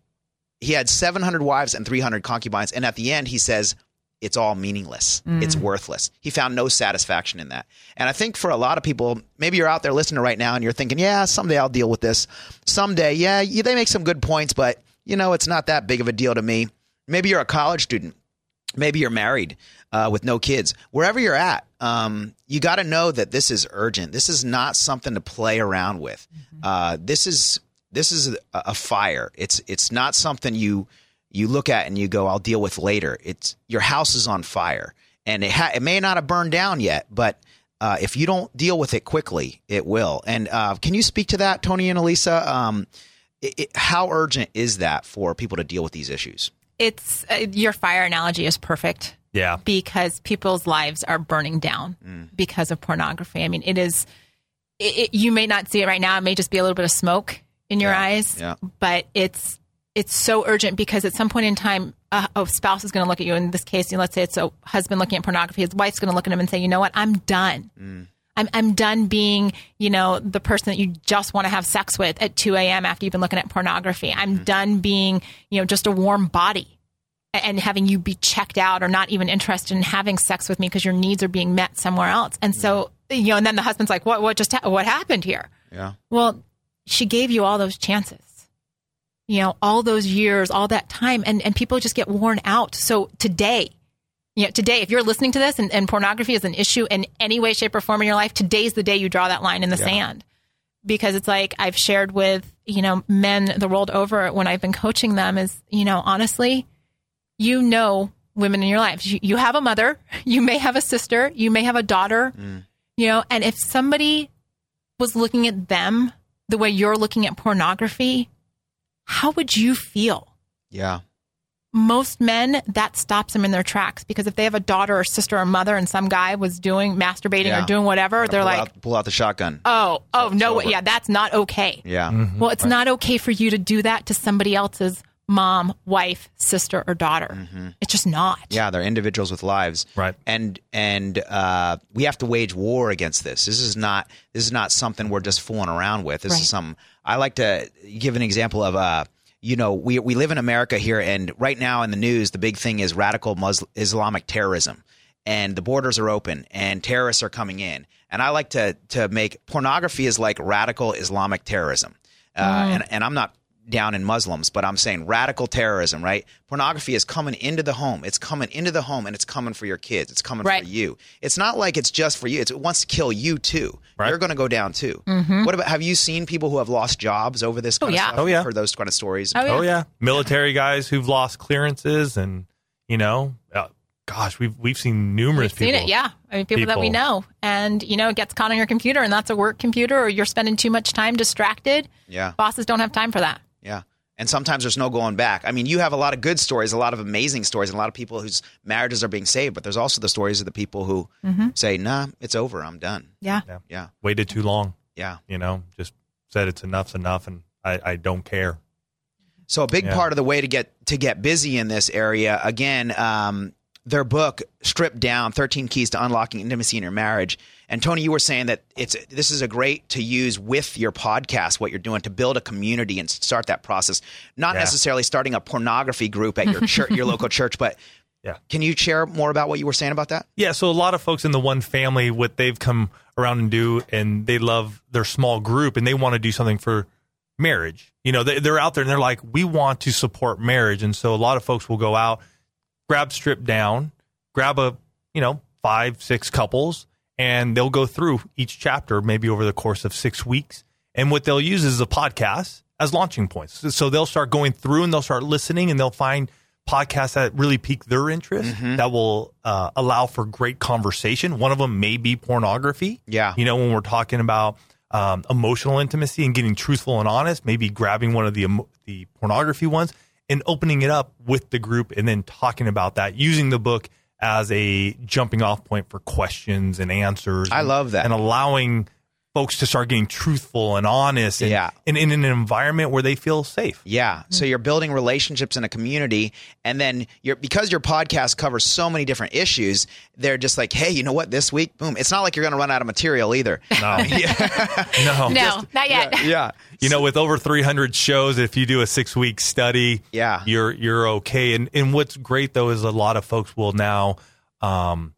He had 700 wives and 300 concubines and at the end he says it's all meaningless. It's worthless. He found no satisfaction in that. And i think for a lot of people maybe you're out there listening right now and you're thinking yeah someday i'll deal with this. Someday yeah they make some good points but you know it's not that big of a deal to me. Maybe you're a college student. Maybe you're married uh, with no kids. Wherever you're at um, you got to know that this is urgent. This is not something to play around with. Uh, this is this is a, a fire it's it's not something you you look at and you go i'll deal with later it's your house is on fire and it, ha- it may not have burned down yet but uh, if you don't deal with it quickly it will and uh, can you speak to that tony and alisa um, it, it, how urgent is that for people to deal with these issues It's uh, your fire analogy is perfect. Yeah. because people's lives are burning down because of pornography. I mean, it is. It, it, you may not see it right now. It may just be a little bit of smoke in your Yeah, eyes. yeah. But it's it's so urgent because at some point in time, a, a spouse is going to look at you. In this case, you let's say it's a husband looking at pornography. His wife's going to look at him and say, "You know what? I'm done." Mm. I'm, I'm done being, you know, the person that you just want to have sex with at 2 a.m. after you've been looking at pornography. I'm mm-hmm. done being, you know, just a warm body and having you be checked out or not even interested in having sex with me because your needs are being met somewhere else. And so, mm. you know, and then the husband's like, what, what just, ha- what happened here? yeah Well, she gave you all those chances, you know, all those years, all that time, and, and people just get worn out. So today, you know, today, if you're listening to this and, and pornography is an issue in any way, shape, or form in your life, today's the day you draw that line in the sand. Because it's like I've shared with, you know, men the world over when I've been coaching them is, you know, honestly, you know women in your life. You, you have a mother, (laughs) you may have a sister, you may have a daughter, mm. you know, and if somebody was looking at them the way you're looking at pornography, how would you feel? yeah. Most men, that stops them in their tracks because if they have a daughter or sister or mother and some guy was doing masturbating Yeah. or doing whatever, they're pull like, out, pull out the shotgun. Oh, oh, no, yeah, that's not okay. yeah. Mm-hmm. Well, it's not okay for you to do that to somebody else's mom, wife, sister, or daughter. It's just not. Mm-hmm. Yeah, they're individuals with lives. Right. And and uh, we have to wage war against this. This is not this is not something we're just fooling around with. This Right. is something I like to give an example of uh you know, we we live in America here and right now in the news the big thing is radical Muslim Islamic terrorism. And the borders are open and terrorists are coming in. And I like to to make pornography is like radical Islamic terrorism. Uh, and, and I'm not down in Muslims, but I'm saying radical terrorism, right? Pornography is coming into the home. It's coming into the home and it's coming for your kids. It's coming Right. for you. It's not like it's just for you. It's, it wants to kill you too. Right. You're going to go down too. What about, have you seen people who have lost jobs over this kind Oh, of yeah. stuff? Oh, yeah. Heard those kind of stories? Oh, yeah. Oh yeah, military guys who've lost clearances, and you know, uh, gosh, we've we've seen numerous We've seen people. it, yeah. I mean, people, that we know, and you know, it gets caught on your computer, and that's a work computer, or you're spending too much time distracted. Yeah. bosses don't have time for that. Yeah. And sometimes there's no going back. I mean, you have a lot of good stories, a lot of amazing stories, and a lot of people whose marriages are being saved, but there's also the stories of the people who Mm-hmm. say, nah, it's over. I'm done. Yeah, Yeah. Yeah. Waited too long. Yeah. You know, just said it's enough's enough, and I, I don't care. So a big Yeah. part of the way to get to get busy in this area, again, um, their book stripped down 13 keys to unlocking intimacy in your marriage. And Tony, you were saying that it's this is a great to use with your podcast, what you're doing to build a community and start that process. Not Yeah. necessarily starting a pornography group at your church, (laughs) your local church, but Yeah. can you share more about what you were saying about that? Yeah, so a lot of folks in the one family, what they've come around and do, and they love their small group, and they want to do something for marriage. You know, they, they're out there and they're like, we want to support marriage. And so a lot of folks will go out, grab strip down, grab a, you know, five, six couples, and they'll go through each chapter maybe over the course of six weeks. And what they'll use is a podcast as launching points. So they'll start going through and they'll start listening and they'll find podcasts that really pique their interest Mm-hmm. that will uh, allow for great conversation. One of them may be pornography. Yeah. You know, when we're talking about um, emotional intimacy and getting truthful and honest, maybe grabbing one of the emo- the pornography ones and opening it up with the group and then talking about that, using the book as a jumping off point for questions and answers. I love that. And allowing folks to start getting truthful and honest and, Yeah. and in an environment where they feel safe. Yeah. So you're building relationships in a community, and then you're because your podcast covers so many different issues. They're just like, hey, you know what? This week, boom. It's not like you're going to run out of material either. No. (laughs) no. No, not yet. yeah. You know, with over 300 shows, if you do a six week study, Yeah. you're you're okay. And and what's great though is a lot of folks will now, um,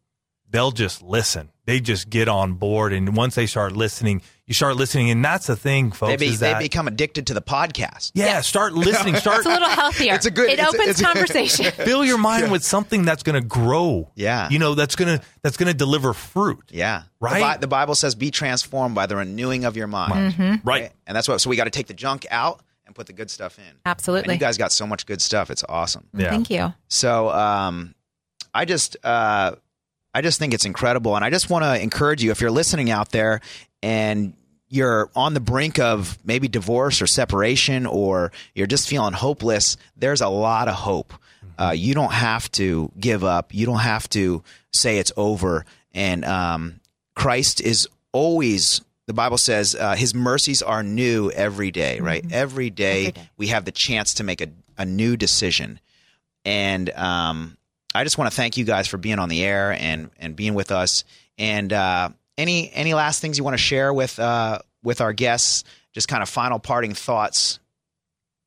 they'll just listen. They just get on board, and once they start listening, you start listening, and that's the thing, folks. They, be, is they become addicted to the podcast. yeah, start listening. (laughs) Start It's a little healthier. It's a good- It it's a- opens it's a- (laughs) conversation. fill your mind with something that's going to grow. Yeah. you know that's gonna that's gonna deliver fruit. Yeah. Right? The, Bi- the Bible says, be transformed by the renewing of your mind. Mm-hmm. Right. And that's what, so we got to take the junk out and put the good stuff in. And Absolutely. you guys got so much good stuff. It's awesome. Yeah. Thank you. So um, I just uh, I just think it's incredible, and I just want to encourage you if you're listening out there and you're on the brink of maybe divorce or separation, or you're just feeling hopeless. There's a lot of hope. Uh, you don't have to give up. You don't have to say it's over. And um, Christ is always. The Bible says uh, His mercies are new every day, right? Every day, Every day. we have the chance to make a, a new decision and um, I just want to thank you guys for being on the air and and being with us. And uh, any any last things you want to share with uh, with our guests? Just kind of final parting thoughts.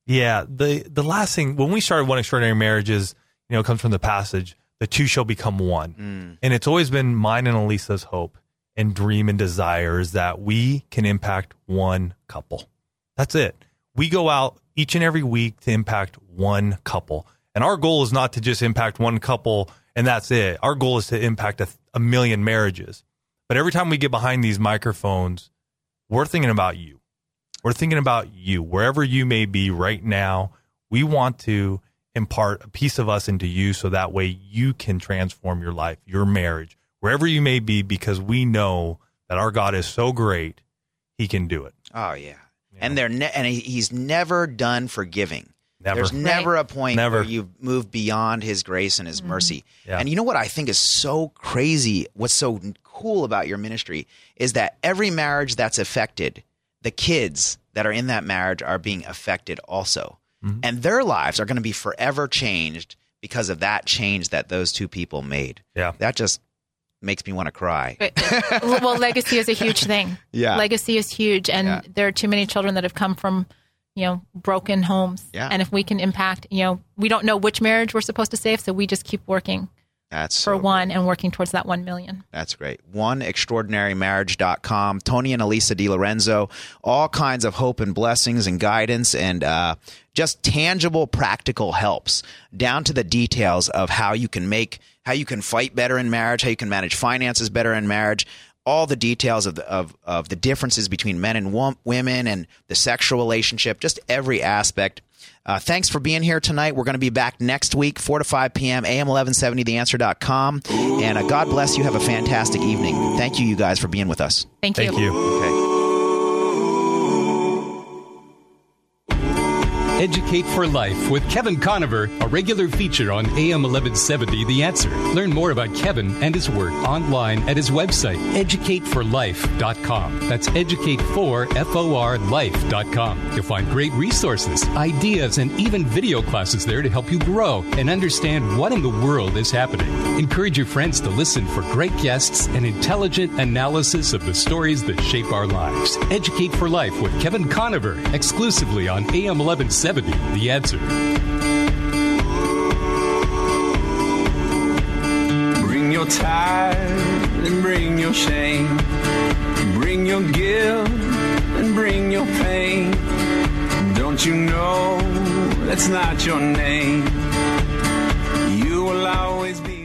Yeah, the the last thing when we started one extraordinary marriages, you know, comes from the passage, the two shall become one. And it's always been mine and Alisa's hope and dream and desire is that we can impact one couple. That's it. We go out each and every week to impact one couple. And our goal is not to just impact one couple and that's it. Our goal is to impact a, a million marriages. But every time we get behind these microphones, we're thinking about you. We're thinking about you, wherever you may be right now. We want to impart a piece of us into you so that way you can transform your life, your marriage, wherever you may be, because we know that our God is so great, He can do it. Oh yeah, and they're ne- and he's never done forgiving. Never. There's never a point Never. where you've moved beyond His grace and His mercy. Yeah. And you know what I think is so crazy? What's so cool about your ministry is that every marriage that's affected, the kids that are in that marriage are being affected also, Mm-hmm. and their lives are going to be forever changed because of that change that those two people made. Yeah. That just makes me want to cry. But, well, legacy is a huge thing. (laughs) Yeah. Legacy is huge. And Yeah. there are too many children that have come from, you know, broken homes. Yeah. And if we can impact, you know, we don't know which marriage we're supposed to save. So we just keep working That's for so one and working towards that 1 million. That's great. one extraordinary OneExtraordinaryMarriage.com. Tony and Alisa Di Lorenzo. All kinds of hope and blessings and guidance and uh, just tangible, practical helps down to the details of how you can make, how you can fight better in marriage, how you can manage finances better in marriage. All the details of the of, of the differences between men and wo- women and the sexual relationship, just every aspect. Uh, thanks for being here tonight. We're going to be back next week, 4 to 5 p.m., AM 1170theanswer.com. And uh, God bless you. Have a fantastic evening. Thank you, you guys, for being with us. Thank, Thank you. Okay. Educate for Life with Kevin Conover, a regular feature on AM 1170 The Answer. Learn more about Kevin and his work online at his website, educateforlife.com. That's educatefor, You'll find great resources, ideas, and even video classes there to help you grow and understand what in the world is happening. Encourage your friends to listen for great guests and intelligent analysis of the stories that shape our lives. Educate for Life with Kevin Conover, exclusively on AM 1170 70, the answer. Bring your time and bring your shame. Bring your guilt and bring your pain. Don't you know that's not your name? You will always be.